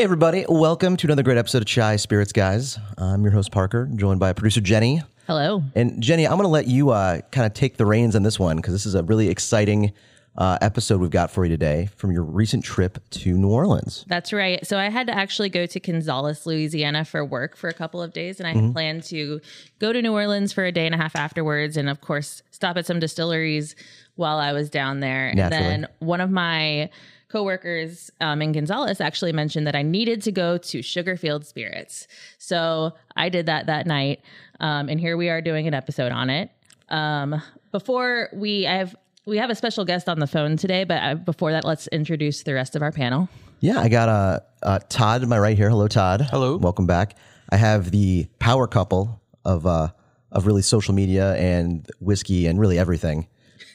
Hey, everybody. Welcome to another great episode of Chai Spirits, guys. I'm your host, Parker, joined by producer Jenny. Hello. And Jenny, I'm going to let you uh, kind of take the reins on this one because this is a really exciting uh, episode we've got for you today from your recent trip to New Orleans. That's right. So I had to actually go to Gonzales, Louisiana for work for a couple of days, and I had planned to go to New Orleans for a day and a half afterwards, and of course, stop at some distilleries while I was down there. Naturally. And then one of my coworkers um, in Gonzales actually mentioned that I needed to go to Sugarfield Spirits. So I did that that night, um, and here we are doing an episode on it. Um, before we, I have we have a special guest on the phone today, but uh, before that, let's introduce the rest of our panel. Yeah, I got uh, uh, Todd to my right here. Hello, Todd. Hello. Welcome back. I have the power couple of uh, of really social media and whiskey and really everything.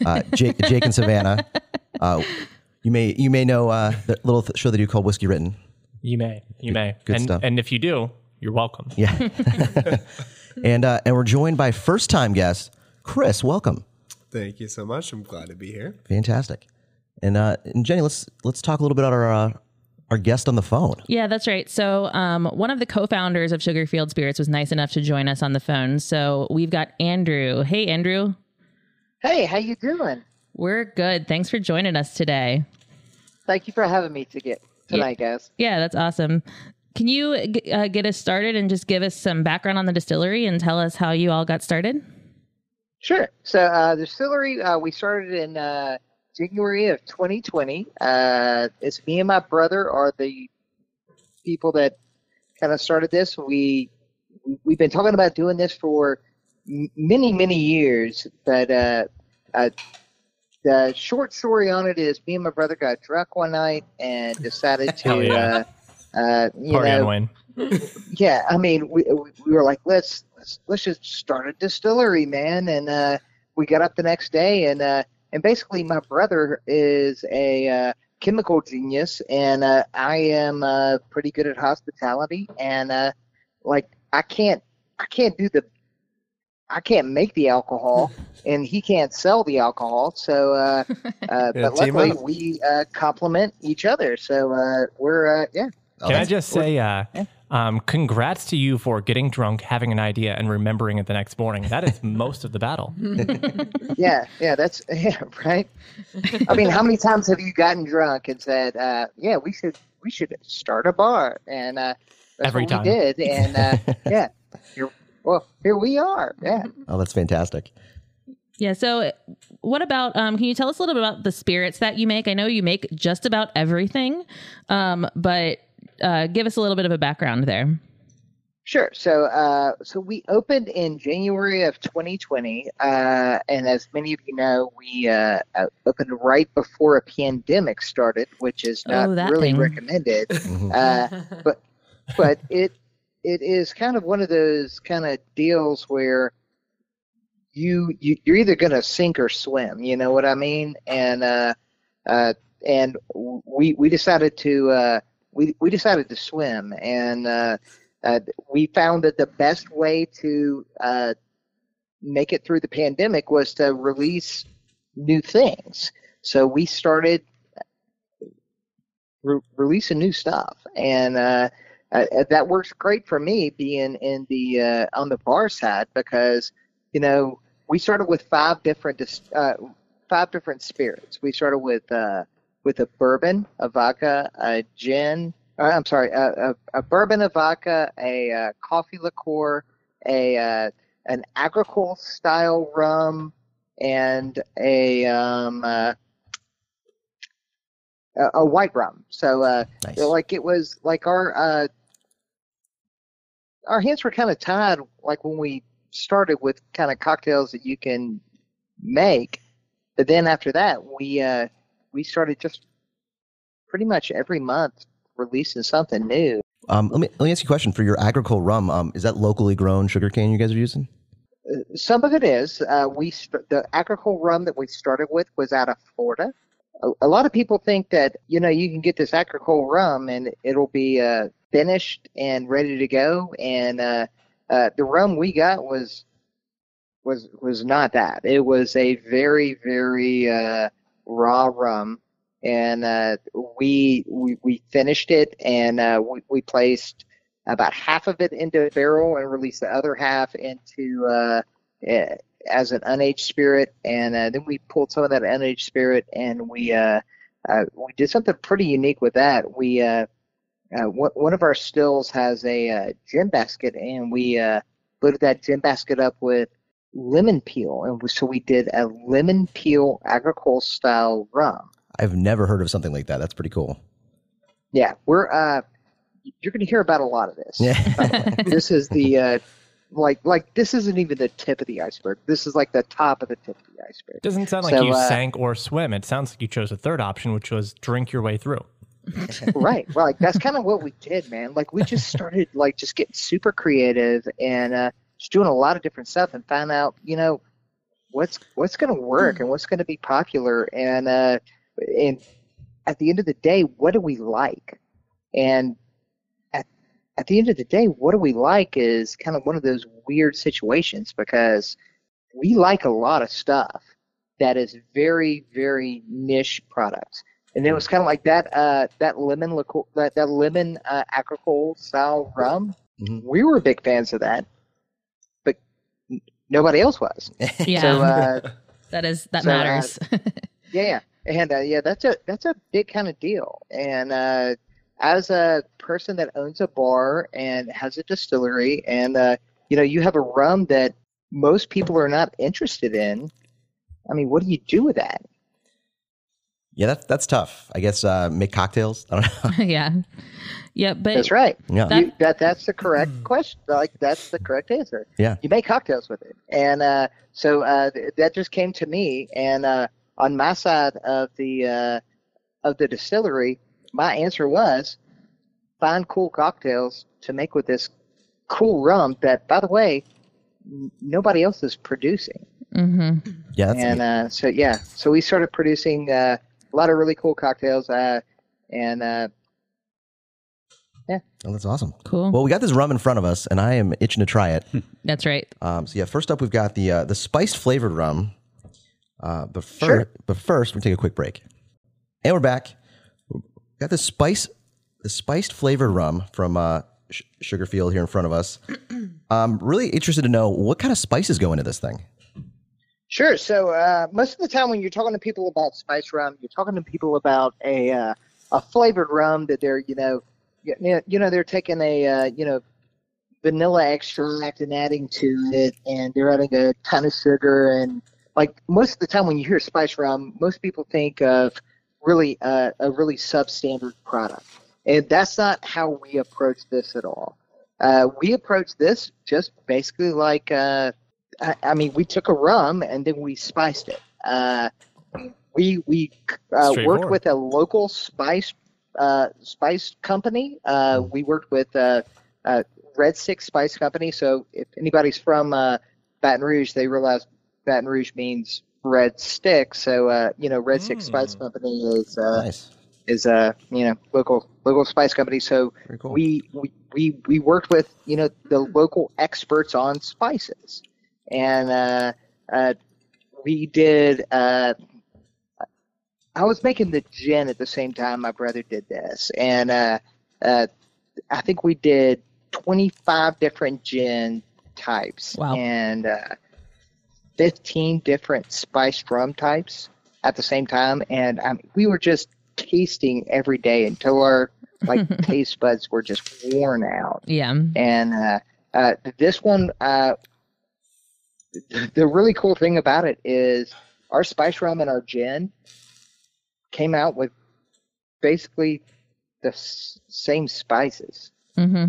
Uh, Jake, Jake and Savannah. Uh, you may you may know uh, the little th- show they do called Whiskey Written. You may. You may. good and, stuff. And if you do, you're welcome. Yeah. and uh, and we're joined by first time guest Chris. Welcome. Thank you so much. I'm glad to be here. Fantastic. And uh, and Jenny, let's let's talk a little bit about our uh, our guest on the phone. Yeah, that's right. So, um, one of the co-founders of Sugarfield Spirits was nice enough to join us on the phone. So we've got Andrew. Hey, Andrew. Hey, how you doing? We're good. Thanks for joining us today. Thank you for having me to get tonight, guys. Yeah, that's awesome. Can you uh, get us started and just give us some background on the distillery and tell us how you all got started? Sure. So uh, the distillery uh, we started in uh, January of 2020. Uh, it's me and my brother are the people that kind of started this. We we've been talking about doing this for many many years, but uh, uh, the short story on it is me and my brother got drunk one night and decided to. yeah. Uh, uh, you Party know, win. yeah, I mean, we we we were like, let's let's let's just start a distillery, man. And uh, we got up the next day, and uh, and basically, my brother is a uh, chemical genius, and uh, I am uh, pretty good at hospitality, and uh, like I can't I can't do the I can't make the alcohol, and he can't sell the alcohol. So, uh, uh, Yeah, but luckily, up. we uh, complement each other. So uh, we're uh, yeah. Oh, Can I just say, uh, um, congrats to you for getting drunk, having an idea, and remembering it the next morning. That is most of the battle. Yeah, yeah, that's yeah, right. I mean, how many times have you gotten drunk and said, uh, "Yeah, we should we should start a bar," and uh, that's Every what time. we did, and uh, yeah, here, well, here we are. Yeah. Oh, that's fantastic. Yeah. So, what about? Um, can you tell us a little bit about the spirits that you make? I know you make just about everything, um, but uh, give us a little bit of a background there. Sure. So, uh, so we opened in January of 2020, uh, and as many of you know, we uh, uh, opened right before a pandemic started, which is not Oh, really thing. recommended. Uh, but but it it is kind of one of those kind of deals where you, you you're either going to sink or swim. You know what I mean? And uh, uh, and we we decided to uh, we we decided to swim, and uh, uh, we found that the best way to uh, make it through the pandemic was to release new things. So we started re- releasing new stuff, and uh, uh, that works great for me being in the uh, on the bar side because you know we started with five different uh, five different spirits. We started with uh, with a bourbon, a vodka, a gin. Uh, I'm sorry, a, a, a bourbon, a vodka, a uh, coffee liqueur, a uh, an agricole style rum, and a um, uh, a, a white rum. So uh, Nice. like it was like our uh, our hands were kind of tied like when we started with kind of cocktails that you can make but then after that we uh we started just pretty much every month releasing something new Um, let me let me ask you a question for your agricole rum. Um, is that locally grown sugarcane you guys are using? Uh, some of it is uh, we st- the agricole rum that we started with was out of Florida. A, a lot of people think that you know you can get this agricole rum and it'll be uh, finished and ready to go, and uh, uh, the rum we got was was was not that. It was a very very uh, raw rum, and uh, we, we we finished it, and uh, we, we placed about half of it into a barrel and released the other half into uh, eh, as an unaged spirit, and then we pulled some of that unaged spirit, and we we did something pretty unique with that. We uh, one one of our stills has a uh, gin basket, and we uh, loaded that gin basket up with lemon peel, and we- so we did a lemon peel agricole style rum. I've never heard of something like that. That's pretty cool. Yeah, we're uh, you're going to hear about a lot of this. Yeah. this is the uh, like like this isn't even the tip of the iceberg. This is like the top of the tip of the iceberg. Doesn't sound like So, you uh, sank or swim. It sounds like you chose a third option, which was drink your way through. right. Well, like that's kind of what we did, man. Like we just started like just getting super creative and uh, just doing a lot of different stuff and found out, you know, what's what's going to work and what's going to be popular and uh, and at the end of the day, what do we like? And at at the end of the day, what do we like is kind of one of those weird situations because we like a lot of stuff that is very very niche products and it was kind of like that uh that lemon liqueur, that that lemon uh, agricole style rum. Mhm. We were big fans of that, but n- nobody else was. Yeah, So uh, that is that so, uh, matters. yeah, yeah, and uh, yeah, that's a that's a big kind of deal. And uh, as a person that owns a bar and has a distillery, and uh, you know, you have a rum that most people are not interested in. I mean, what do you do with that? Yeah, that's that's tough. I guess uh, make cocktails. I don't know. yeah, yeah, but That's right. yeah. That- You, that that's the correct question. Like that's the correct answer. Yeah. You make cocktails with it, and uh, so uh, th- that just came to me. And uh, on my side of the uh, of the distillery, my answer was find cool cocktails to make with this cool rum. That, by the way, n- nobody else is producing. hmm yeah, that's and uh, so yeah, so we started producing uh, a lot of really cool cocktails. Uh, and uh, oh, that's awesome. cool. Well, we got this rum in front of us, and I am itching to try it. That's right. Um, so yeah, first up we've got the uh, the spiced flavored rum. Uh, but first, Sure. but first we take a quick break, and we're back. We got the spice, the spiced flavored rum from uh, Sh- Sugarfield here in front of us. I'm really interested to know what kind of spices go into this thing. Sure. So uh, most of the time, when you're talking to people about spice rum, you're talking to people about a uh, a flavored rum that they're you know you know, they're taking a uh, you know vanilla extract and adding to it, and they're adding a ton of sugar and like most of the time when you hear spice rum, most people think of really uh, a really substandard product, and that's not how we approach this at all. Uh, we approach this just basically like. I, I mean, we took a rum and then we spiced it. Uh, we we uh, worked with a local spice uh, spice company. Uh, we worked with uh, uh, Red Stick Spice Company. So if anybody's from uh, Baton Rouge, they realize Baton Rouge means red stick. So uh, you know, Red Stick Spice Mm. Company is uh, nice, is a you know local local spice company. So cool. we, we we we worked with you know the local experts on spices, and uh, uh, we did. Uh, I was making the gin at the same time my brother did this, and uh, uh, I think we did twenty five different gin types Wow. and uh, fifteen different spiced rum types at the same time, and um, we were just tasting every day until our like taste buds were just worn out. Yeah. And uh, uh, this one, uh, the really cool thing about it is our spice rum and our gin came out with basically the s- same spices. hmm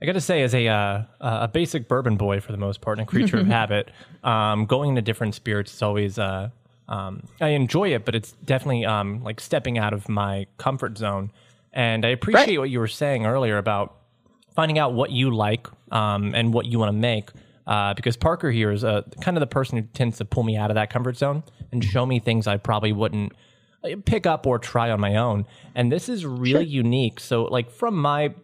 I got to say, as a uh, a basic bourbon boy for the most part, and a creature of habit, um, going into different spirits is always. Uh, um, I enjoy it, but it's definitely um, like stepping out of my comfort zone. And I appreciate what you were saying earlier about finding out what you like um, and what you want to make. Uh, because Parker here is uh, kind of the person who tends to pull me out of that comfort zone and show me things I probably wouldn't uh, pick up or try on my own. And this is really unique. So, like from my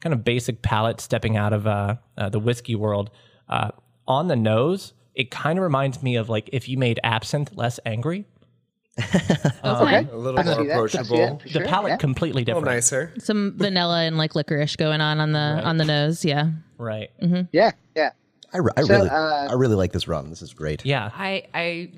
kind of basic palate, stepping out of uh, uh, the whiskey world, uh, on the nose, it kind of reminds me of like if you made absinthe less angry. Okay. A little I more that. I see that approachable. The palate yeah. completely A little different. nicer. Some vanilla and like licorice going on on the on the nose. Yeah. Right. Yeah, yeah. I, re- I So, really, uh, I really like this rum. This is great. Yeah. I I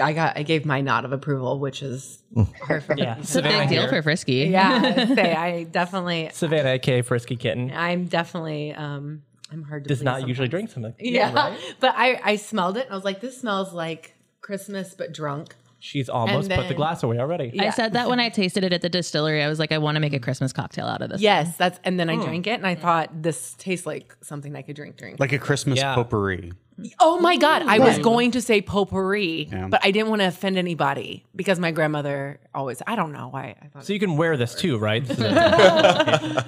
I got I gave my nod of approval, which is hard for me. Yeah. It's a big deal for Frisky. Yeah, I'd say I definitely Savannah, aka Frisky Kitten, I'm definitely um I'm hard to does please not usually drink something. Yeah, but I I smelled it and I was like, this smells like Christmas but drunk. She's almost And put the glass away already. I said that when I tasted it at the distillery. I was like, I want to make a mm. Christmas cocktail out of this. Yes, that's and then I mm. drank it and I thought this tastes like something I could drink drink. Like a Christmas Yeah. potpourri. Oh my god, I was going to say potpourri, Yeah. but I didn't want to offend anybody because my grandmother always I don't know why I thought So you can wear this too, right? This is a-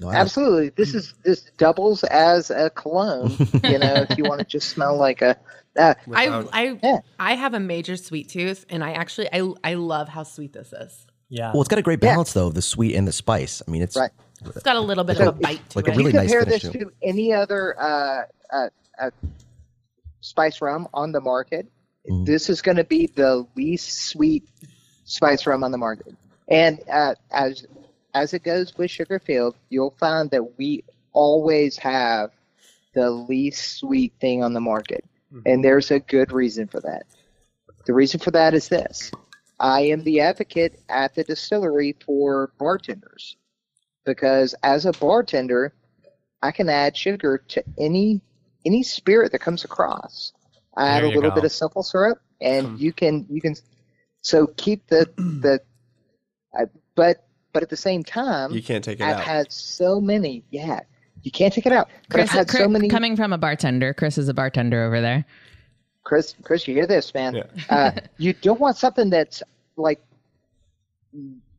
No, I- Absolutely. This is this doubles as a cologne. you know, if you want to just smell like a. Uh, I I Yeah. I have a major sweet tooth, and I actually I I love how sweet this is. yeah. well, it's got a great balance though of the sweet and the spice. I mean, it's Right. It's got a little bit So of a bite to like a it. really you nice compare finish this too. to any other uh, uh, uh, spice rum on the market, Mm-hmm. this is going to be the least sweet spice rum on the market. And uh, as as it goes with Sugarfield, you'll find that we always have the least sweet thing on the market, and there's a good reason for that. The reason for that is this: I am the advocate at the distillery for bartenders because as a bartender, I can add sugar to any any spirit that comes across. I add a little go. bit of simple syrup, and you can you can so keep the the. I, but but at the same time, You can't take it I've out. had so many. Yeah, you can't take it out. But I've Chris, had so many. coming from a bartender. Chris is a bartender over there. Chris, Chris, you hear this, man? Yeah. uh, you don't want something that's like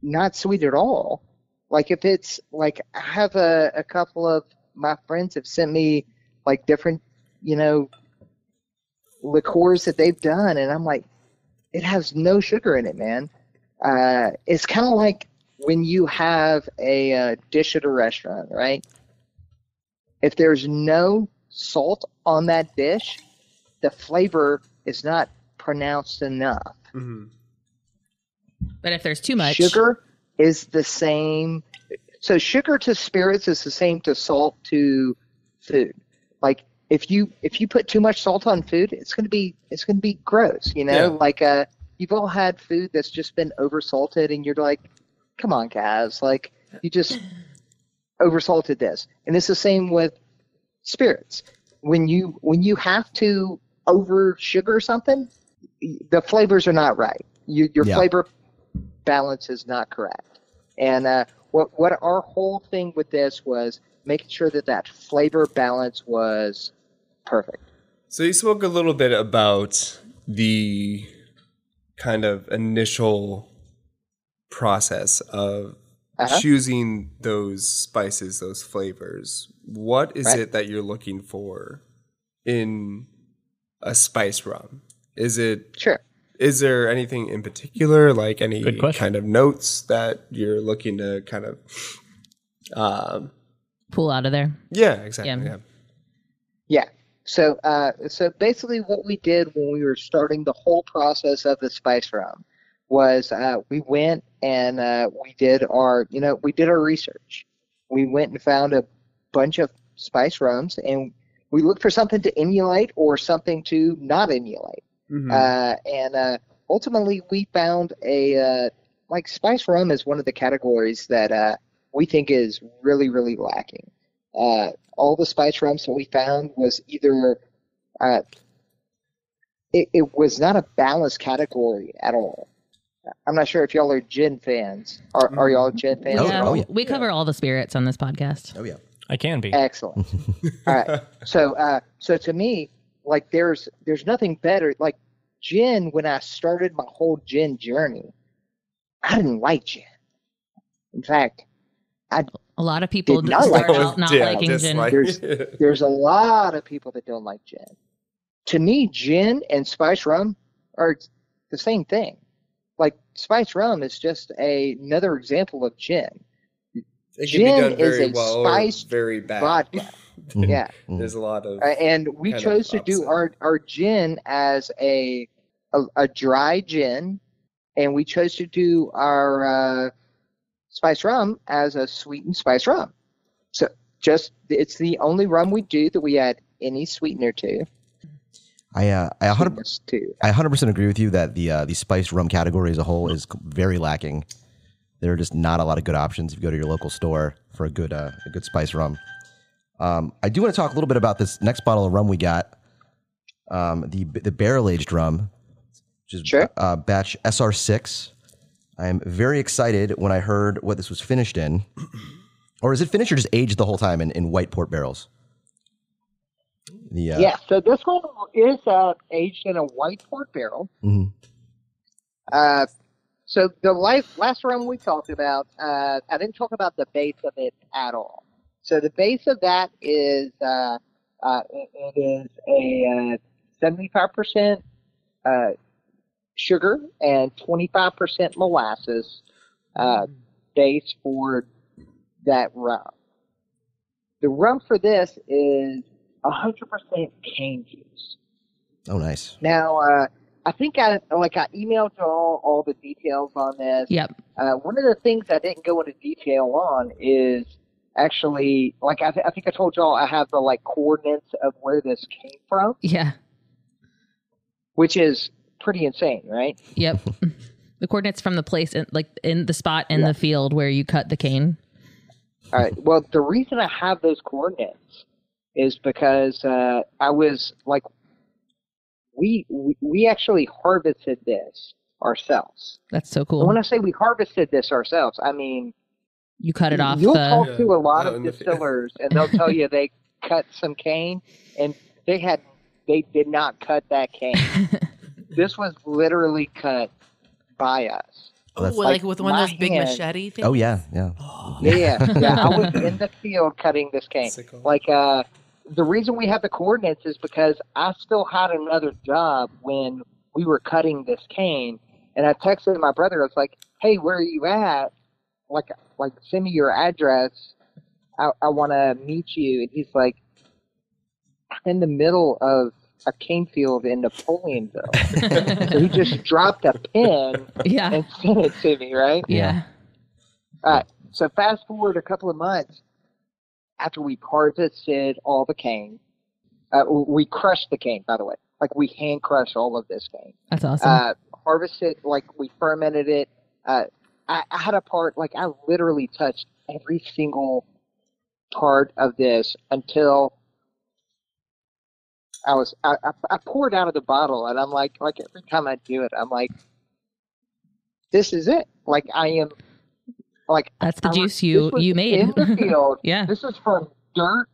not sweet at all. Like if it's like I have a, a couple of my friends have sent me like different, you know, liqueurs that they've done, and I'm like, it has no sugar in it, man. Uh, it's kind of like when you have a uh, dish at a restaurant, right? If there's no salt on that dish, the flavor is not pronounced enough. Mhm. But if there's too much Sugar is the same. So sugar to spirits is the same to salt to food. Like if you if you put too much salt on food, it's gonna be it's gonna be gross. You know, Yeah. like uh, you've all had food that's just been oversalted, and you're like, come on, guys, like you just oversalted this. And it's the same with spirits. When you when you have to over sugar something, the flavors are not right. You, your Yeah. flavor balance is not correct. And uh, what what our whole thing with this was making sure that that flavor balance was perfect. So you spoke a little bit about the kind of initial process of Uh-huh. choosing those spices, those flavors. What is Right. it that you're looking for in a spice rum? Is it Sure. is there anything in particular, like any kind of notes that you're looking to kind of um pull out of there. yeah, exactly. Yeah. Yeah. Yeah. So, uh, so basically, what we did when we were starting the whole process of the spice rum was uh, we went and uh, we did our, you know, we did our research. We went and found a bunch of spice rums, and we looked for something to emulate or something to not emulate. Mhm. Uh, and uh, ultimately, we found a uh, like spice rum is one of the categories that uh, we think is really, really lacking. Uh, all the spice rums that we found was either uh, it, it was not a balanced category at all. I'm not sure if y'all are gin fans. Are, are y'all gin fans? Oh, yeah, oh, yeah. we cover all the spirits on this podcast. Oh yeah. I can be. Excellent. All right. So, uh, so to me, like, there's there's nothing better. Like, gin. When I started my whole gin journey, I didn't like gin. In fact, A lot of people Did not start like out not Yeah, liking gin. like- There's- there's a lot of people that don't like gin. To me, gin and spice rum are the same thing. Like spice rum is just a, another example of gin. It can be Gin is very a well or spiced very bad. Vodka. Yeah. There's a lot of Uh, and we chose to do our, our gin as a, a a dry gin and we chose to do our uh, spice rum as a sweetened spice rum. So just it's the only rum we do that we add any sweetener to. I uh, I 100. I 100% agree with you that the uh, the spiced rum category as a whole is very lacking. There are just not a lot of good options if you go to your local store for a good uh, a good spice rum. Um, I do want to talk a little bit about this next bottle of rum we got, um, the the barrel aged rum, which is Sure. uh, batch SR6. I am very excited when I heard what this was finished in, or is it finished or just aged the whole time in, in white port barrels? The uh, Yeah, so this one is uh, aged in a white port barrel. mhm. Uh, so the life, last rum we talked about, uh, I didn't talk about the base of it at all. So the base of that is uh, uh, it, it is a seventy five percent uh, sugar and twenty five percent molasses uh, base for that rum. The rum for this is hundred percent cane juice. Oh, nice. Now, uh, I think I like I emailed you all all the details on this. Yep. Uh, one of the things I didn't go into detail on is actually like I, th- I think I told y'all I have the like coordinates of where this came from, Yeah. which is pretty insane, right? Yep. the coordinates from the place, in, like in the spot in the field where you cut the cane. All right. Well, the reason I have those coordinates is because uh, I was like, we, we we actually harvested this ourselves. That's so And cool. when I say we harvested this ourselves, I mean You cut it off You'll the. talk Yeah. to a lot of in the field. distillers, and they'll tell you they cut some cane, and they had they did not cut that cane. this was literally cut by us. Oh, that's like, like with one of my those big hand. machete things. Oh yeah, yeah. Yeah, yeah, yeah. I was in the field cutting this cane. Sickle. Like, uh, the reason we have the coordinates is because I still had another job when we were cutting this cane, and I texted my brother. I was like, "Hey, where are you at? Like, like send me your address. I, I want to meet you." And he's like, in the middle of a cane field in Napoleonville." so he just dropped a pin yeah. and sent it to me, right? Yeah. All right. So fast forward a couple of months after we harvested all the cane. Uh, we crushed the cane, by the way. Like we hand crushed all of this cane. That's awesome. Uh, harvested, like we fermented it. Uh, I, I had a part, like I literally touched every single part of this until I was, I, I, I poured out of the bottle and I'm like, like every time I do it, I'm like, this is it. Like I am, like That's the I juice you you made. in the field. yeah. This is from dirt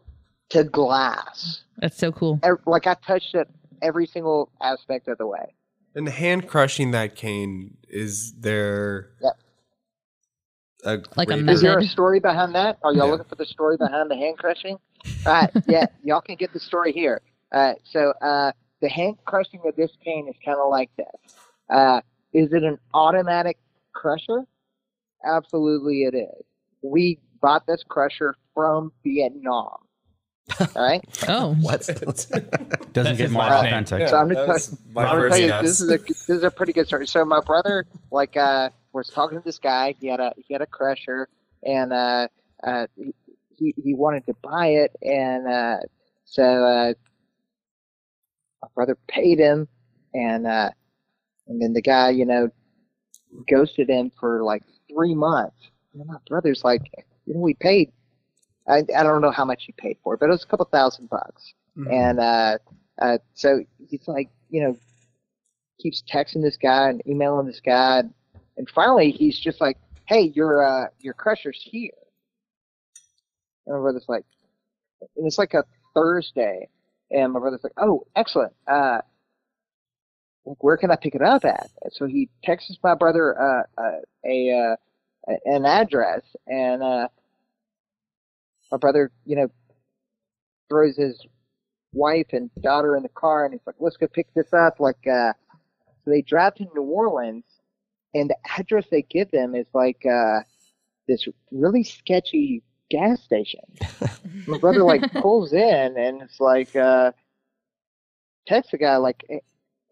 to glass. That's so cool. Ev- Like I touched it every single aspect of the way. And hand crushing that cane is there Yep. a Like a great- Is there a story behind that? Are y'all Yeah. looking for the story behind the hand crushing? All right, yeah, y'all can get the story here. All right, so uh, the hand crushing of this cane is kind of like this. Uh, is it an automatic crusher? Absolutely, it is. We bought this crusher from Vietnam. All right, Oh. What? Doesn't get his more last name. authentic. so I'm gonna tell, my I'm gonna tell you this is a this is a pretty good story. So my brother, like, uh, was talking to this guy. He had a he had a crusher, and uh, uh, he he wanted to buy it, and uh, so uh, my brother paid him, and uh, and then the guy, you know, ghosted him for like three months. And my brother's like, you know, we paid. I I don't know how much he paid for it, but it was a couple thousand bucks. Mhm. And uh, uh, so he's like, you know, keeps texting this guy and emailing this guy, and finally he's just like, "Hey, your uh, your crusher's here." And my brother's like, and it's like a Thursday, and my brother's like, "Oh, excellent. Uh, like, where can I pick it up at?" And so he texts my brother uh, uh, a uh, an address, and uh, my brother, you know, throws his wife and daughter in the car and he's like, let's go pick this up. Like, uh, so they drive to New Orleans and the address they give them is like, uh, this really sketchy gas station. My brother like pulls in and it's like, uh, texts the guy like,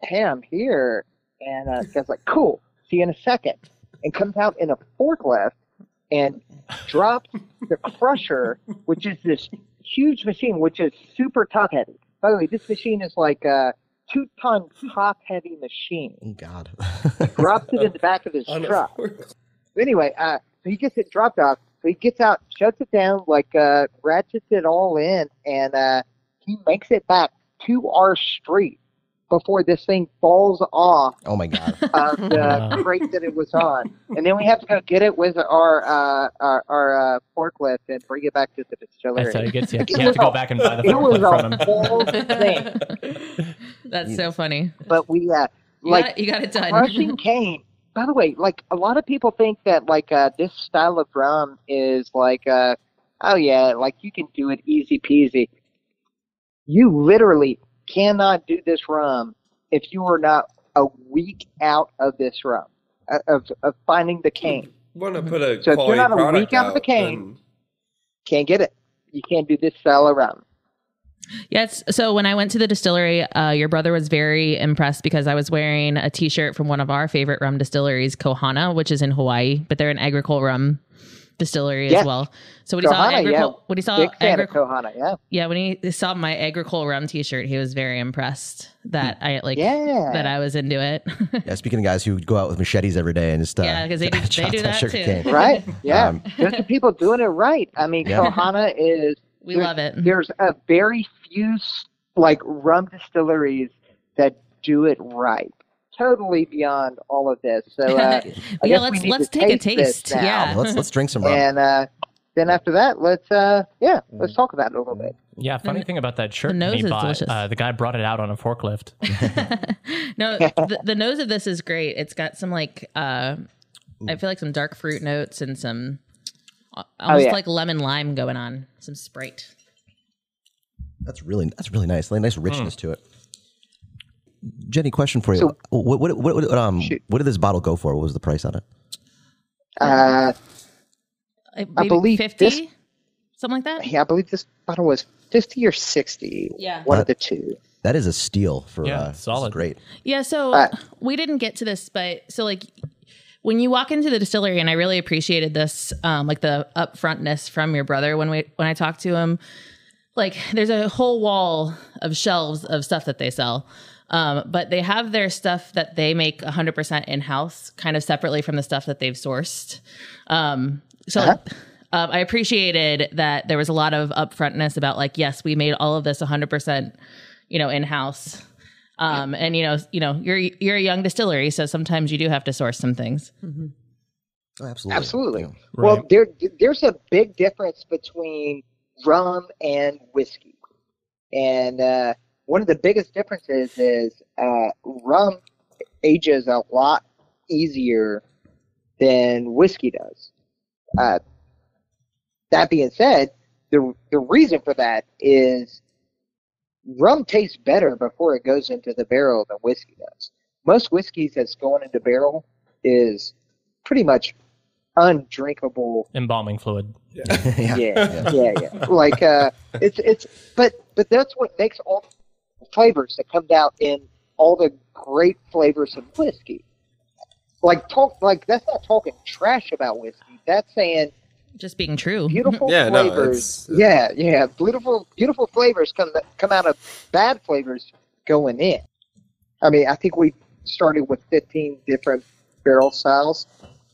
hey, I'm here. And, uh, the guy's like, cool. see you in a second, and comes out in a forklift and drops the crusher, which is this huge machine, which is super top heavy. By the way, this machine is like a two ton top heavy machine. Oh, God. Drops it in the back of his truck. Anyway, uh, so he gets it dropped off. So he gets out, shuts it down, like uh, ratchets it all in, and uh, he makes it back to our street before this thing falls off oh my God. of the crate that it was on. And then we have to go get it with our uh, our, our uh, forklift and bring it back to the distillery. That's how he gets you. It You have to go back and buy the forklift from him. whole thing, That's so funny. but we uh, You, like got, you got it done. crushing cane. By the way, like a lot of people think that like uh, this style of rum is like, uh, oh yeah, like you can do it easy peasy. You literally cannot do this rum if you are not a week out of this rum, uh, of of finding the cane. Want to put a So if you're not a week out of the cane- then- Can't get it. You can't do this style of rum. Yes. So when I went to the distillery, uh, your brother was very impressed because I was wearing a T-shirt from one of our favorite rum distilleries, Kohana, which is in Hawaii, but they're an agricole rum distillery as well. So when he saw Kohana, agricole, yeah. when he saw Big fan Kohana, yeah. yeah, when he saw my agricole rum T-shirt, he was very impressed that I like Yeah. that I was into it. Yeah, speaking of guys who go out with machetes every day and just uh, Yeah, 'cause they do- they do that that too. cane. Right? Yeah. Um, There's some people doing it right. I mean, Yeah. Kohana is we There- love it. there's a very few like rum distilleries that do it right. Totally beyond all of this. So uh, yeah, let's let's take a taste this taste. now. Yeah. let's let's drink some rum. and uh, then after that, let's uh, yeah, let's talk about it a little bit. Yeah, funny thing about that shirt the nose he is bought, delicious. uh, the guy brought it out on a forklift. No, the, the nose of this is great. It's got some like uh I feel like some dark fruit notes and some uh, almost yeah. like lemon lime going on. Some Sprite. That's really that's really nice. Like, nice richness to it. Jenny, question for you. So- what, what, what, what, um, Shoot. what did this bottle go for? What was the price on it? Uh, I, maybe believe 50? this- Something like that? yeah, I believe this bottle was fifty or sixty. Yeah. one of the two. That is a steal for Yeah, uh, this solid. Great. Yeah, so Uh, we didn't get to this, but so like when you walk into the distillery, and I really appreciated this, um, like the upfrontness from your brother when we when I talked to him. Like there's a whole wall of shelves of stuff that they sell. Um, but they have their stuff that they make 100% in house, kind of separately from the stuff that they've sourced. Um, so Uh-huh. um, I appreciated that there was a lot of upfrontness about like, yes, we made all of this 100%, you know, in house. Um, and you know, you know, you're you're a young distillery, so sometimes you do have to source some things. Oh, absolutely. Absolutely. Yeah. Well, there there's a big difference between rum and whiskey, and uh, one of the biggest differences is uh, rum ages a lot easier than whiskey does. Uh, that being said, the the reason for that is rum tastes better before it goes into the barrel than whiskey does. Most whiskeys that's going into barrel is pretty much undrinkable Embalming fluid. yeah. yeah, yeah, yeah. Like uh, it's it's, but but that's what makes all the flavors that come out in all the great flavors of whiskey. Like talk, like that's not talking trash about whiskey. That's saying Just being true. beautiful Yeah, flavors. it's- yeah, yeah, beautiful, beautiful flavors come come out of bad flavors going in. I mean, I think we started with 15 different barrel styles.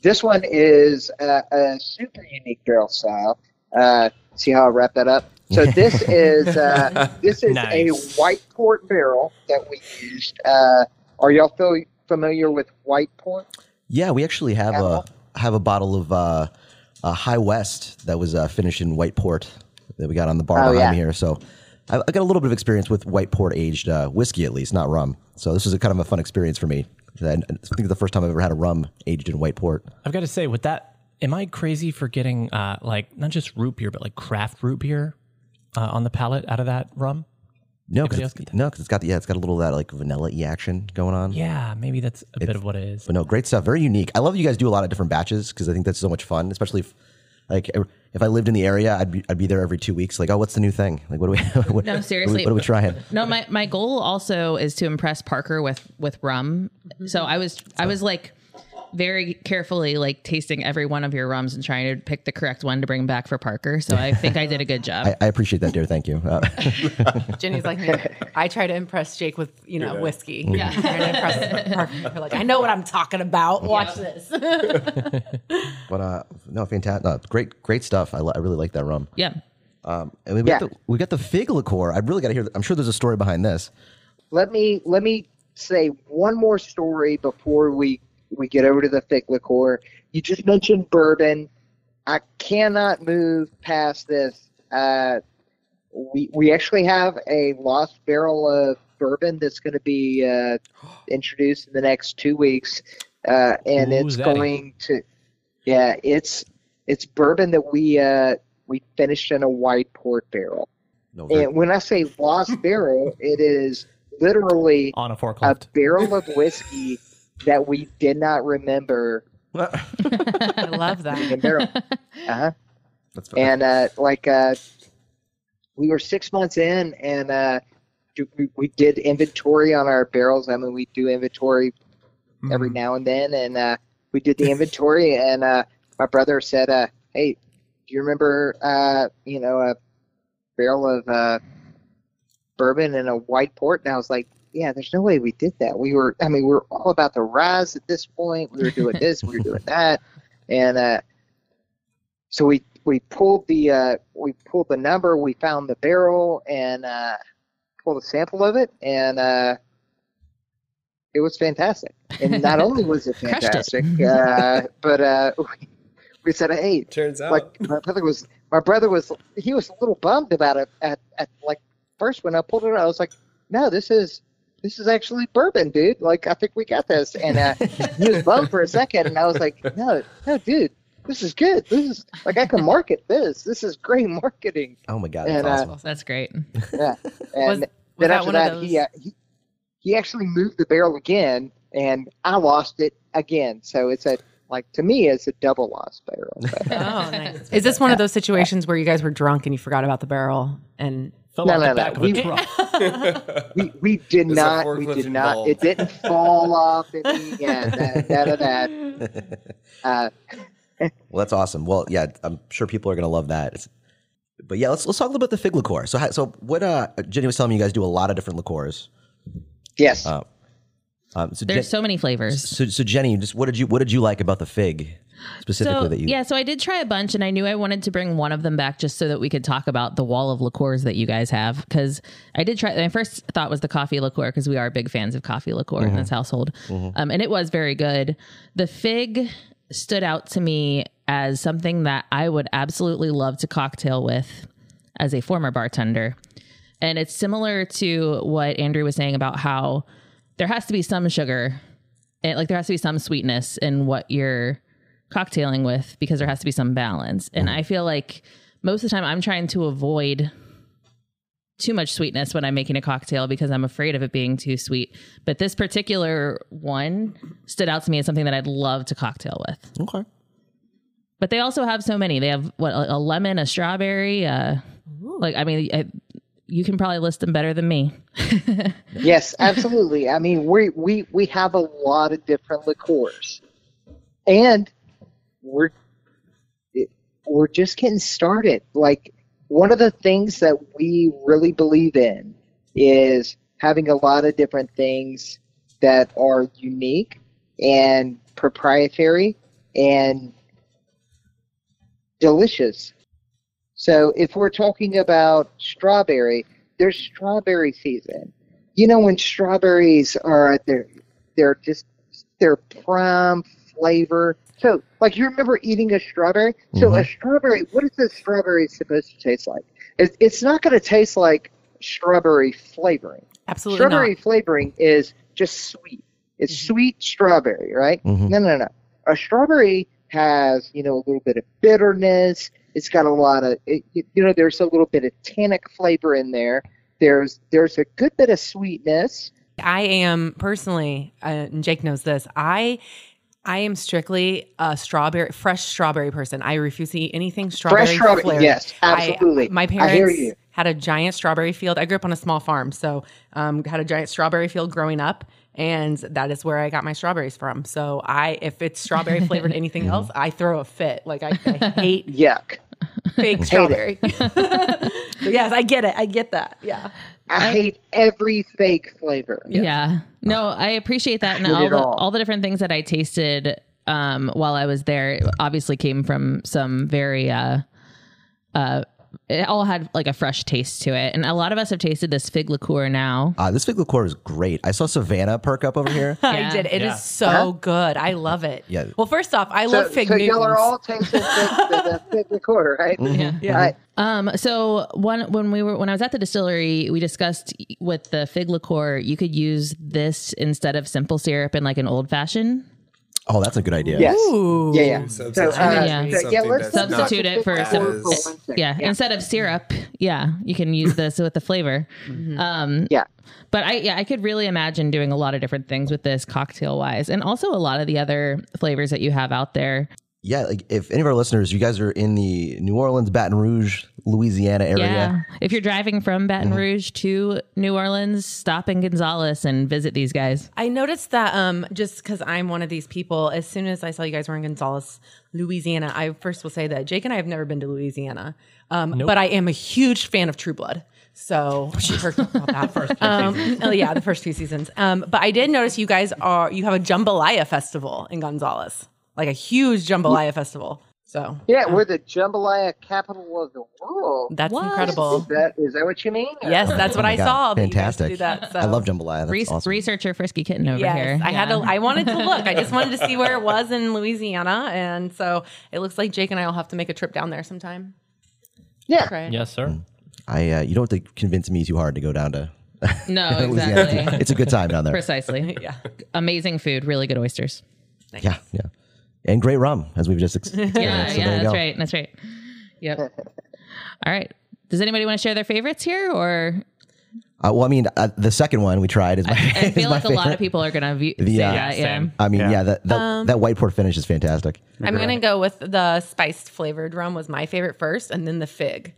This one is a, a super unique barrel style. Uh, see how I wrap that up? So this is uh, this is Nice. a white port barrel that we used. Uh, are y'all feel familiar with white port? Yeah, we actually have a have a bottle of uh, uh, High West that was uh, finished in white port that we got on the bar Oh, behind yeah. me here. So I, I got a little bit of experience with white port aged uh, whiskey, at least, not rum. So this was a kind of a fun experience for me. I I think it's the first time I've ever had a rum aged in white port. I've got to say, with that, am I crazy for getting uh, like not just root beer, but like craft root beer uh, on the palate out of that rum? No, because else it's, get that? no, 'cause it's got the, yeah, it's got a little of that like vanilla y action going on. Yeah, maybe that's a bit of what it is. But no, great stuff. Very unique. I love you guys do a lot of different batches because I think that's so much fun. Especially if, like, if I lived in the area, I'd be I'd be there every two weeks. Like, oh, what's the new thing? Like, what do we? what, No, what are we- seriously. what are we trying? No, my, my goal also is to impress Parker with with rum. Mm-hmm. So I was I was like very carefully like tasting every one of your rums and trying to pick the correct one to bring back for Parker. So I think I did a good job. I, I appreciate that, dear. Thank you. Uh, Jenny's like me. I try to impress Jake with you know whiskey. Yeah, try to impress Parker. Like I know what I'm talking about. Watch this. but uh, no, fantastic. No, great, great stuff. I, li- I really like that rum. yeah. Um, and we Yeah. got the we got the fig liqueur. I really got to hear. I'm sure there's a story behind this. let me let me say one more story before we we get over to the fig liqueur. You just mentioned bourbon. I cannot move past this. Uh, we we actually have a lost barrel of bourbon that's going to be uh, introduced in the next two weeks, uh, and Ooh, it's going to yeah it's it's bourbon that we uh, we finished in a white port barrel. No, And when I say lost barrel, it is literally on a a forklift. barrel of whiskey that we did not remember I love that. Uh-huh. That's And uh, like uh, we were six months in, and uh, we, we did inventory on our barrels. I mean, we do inventory every now and then, and uh, we did the inventory. And uh, my brother said, uh, "Hey, do you remember, uh, you know, a barrel of uh, bourbon and a white port?" And I was like, "Yeah, there's no way we did that. We were, I mean, we were all about the rise at this point. We were doing this, we were doing that, and uh, so we we pulled the uh, we pulled the number, we found the barrel, and uh, pulled a sample of it, and uh, it was fantastic. And not only was it Crushed it. fantastic, uh, but uh, we, we said, "Hey, Turns out. like my brother was my brother was he was a little bummed about it at, at like first when I pulled it out, I was like, no, this is this is actually bourbon, dude. Like I think we got this. And uh, he was bummed for a second, and I was like, no, no, dude, this is good. This is like I can market this. This is great marketing. oh my god, that's And, uh, awesome. That's great. Yeah. And was then that after one of that, he, uh, he he actually moved the barrel again, and I lost it again. So it's a like to me, it's a double lost barrel. But, Oh, nice. Is this one of those situations where you guys were drunk and you forgot about the barrel? And Fell no, off no, the no. back of We- a truck. we we did There's not we did not involved. it didn't fall off any yeah that that, that. Uh, Well, that's awesome. Well, yeah, I'm sure people are gonna love that. It's, but yeah, let's let's talk a little bit the fig liqueur. So, so what? Uh, Jenny was telling me you guys do a lot of different liqueurs. yes Uh, Um, so, There's Jen- so many flavors. so, so Jenny, just what did you what did you like about the fig specifically So that you? yeah, so I did try a bunch, and I knew I wanted to bring one of them back just so that we could talk about the wall of liqueurs that you guys have. Because I did try. My first thought was the coffee liqueur because we are big fans of coffee liqueur in this household, um, and it was very good. The fig stood out to me as something that I would absolutely love to cocktail with as a former bartender. And it's similar to what Andrew was saying about how there has to be some sugar and like there has to be some sweetness in what you're cocktailing with because there has to be some balance. And I feel like most of the time I'm trying to avoid too much sweetness when I'm making a cocktail because I'm afraid of it being too sweet. But this particular one stood out to me as something that I'd love to cocktail with. Okay. But they also have so many. They have what a, a lemon, a strawberry, uh like I mean I, you can probably list them better than me. yes absolutely i mean we we we have a lot of different liqueurs and we're we're just getting started like one of the things that we really believe in is having a lot of different things that are unique and proprietary and delicious. So if we're talking about strawberry, there's strawberry season. You know when strawberries are at their they're just their prime flavor. So like you remember eating a strawberry? So a strawberry, what is a strawberry supposed to taste like? It's, it's not going to taste like strawberry flavoring. absolutely not. Strawberry not. flavoring is just sweet. It's Mm-hmm. sweet strawberry, right? Mhm. No, no, no. A strawberry has, you know, a little bit of bitterness. It's got a lot of, it, you know, there's a little bit of tannic flavor in there. There's there's a good bit of sweetness. I am personally, uh, and Jake knows this. I I am strictly a strawberry, fresh strawberry person. I refuse to eat anything strawberry. Fresh strawberry, flavored. yes, I- absolutely. my parents had a giant strawberry field. I grew up on a small farm, so um, had a giant strawberry field growing up, and that is where I got my strawberries from. So I, if it's strawberry flavored anything else, I throw a fit. Like I, I hate Yuck. fake strawberry. so yes, I get it. I get that. Yeah. I hate every fake flavor. Yeah. No, I appreciate that. And all the, all. all the different things that I tasted um, while I was there obviously came from some very, uh, uh, it all had like a fresh taste to it. And a lot of us have tasted this fig liqueur now. Uh, this fig liqueur is great. I saw Savannah perk up over here. Yeah. I did. It is Yeah. so good. I love it. Yeah. Well, first off, I So, love fig so Newtons. y'all are all tasting the, the fig liqueur, right? Yeah. All right. Um, so one when we were when I was at the distillery, we discussed with the fig liqueur, you could use this instead of simple syrup in like an old fashioned. Oh, that's a good idea. Yes. Ooh. Yeah, yeah. So, uh, Yeah. yeah, let's Substitute it for some- for one second. Yeah, instead of syrup, yeah, you can use this with the flavor. Um, Yeah. but I yeah, I could really imagine doing a lot of different things with this cocktail wise, and also a lot of the other flavors that you have out there. Yeah, like if any of our listeners, you guys are in the New Orleans, Baton Rouge, Louisiana area. Yeah, if you're driving from Baton Rouge to New Orleans, stop in Gonzales and visit these guys. I noticed that um, just because I'm one of these people, as soon as I saw you guys were in Gonzales, Louisiana, I first will say that Jake and I have never been to Louisiana, um, but I am a huge fan of True Blood. So I heard about that first. Um, oh yeah, the first two seasons. Um, but I did notice you guys are you have a jambalaya festival in Gonzales, like a huge jambalaya festival. So Yeah, we're the jambalaya capital of the world. that's What? incredible. Is that is that what you mean? Yes, that's what I God, saw. that you guys fantastic. do that, so. I love jambalaya. That's Re- awesome. Researcher Frisky Kitten over Yes, here. I had to. I wanted to look. I just wanted to see where it was in Louisiana, and so it looks like Jake and I will have to make a trip down there sometime. Yeah. Right. Yes, sir. I uh, you don't have to convince me too hard to go down to no, exactly, it's a good time down there. precisely. Yeah. Amazing food, really good oysters. Yeah, yeah, and great rum as we've just. experienced. Yeah, so yeah, that's go. right. That's right. Yep. All right. Does anybody want to share their favorites here, or Uh, well, I mean, uh, the second one we tried is my. I is feel my like a lot of people are gonna view, The, say uh, that. Yeah. same. I mean, yeah, Yeah. that that, that white port finish is fantastic. I'm gonna go with the spiced flavored rum was my favorite first, and then the fig,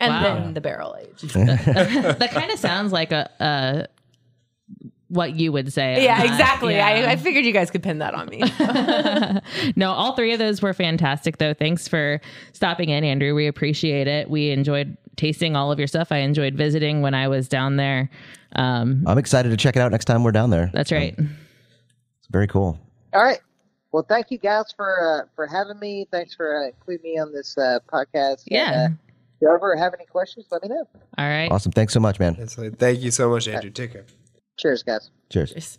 and Wow. then the barrel age. that kind of sounds like a, a what you would say. yeah, that. exactly. Yeah. I, I figured you guys could pin that on me. no, all three of those were fantastic, though. Thanks for stopping in, Andrew. We appreciate it. We enjoyed tasting all of your stuff. I enjoyed visiting when I was down there. Um, I'm excited to check it out next time we're down there. that's right. It's very cool. All right. Well, thank you guys for uh, for having me. Thanks for uh, including me on this uh, podcast. Yeah. And, uh, if you ever have any questions, let me know. All right. Awesome. Thanks so much, man. Thank you so much, Andrew. Take care. Cheers, guys. Cheers. Just-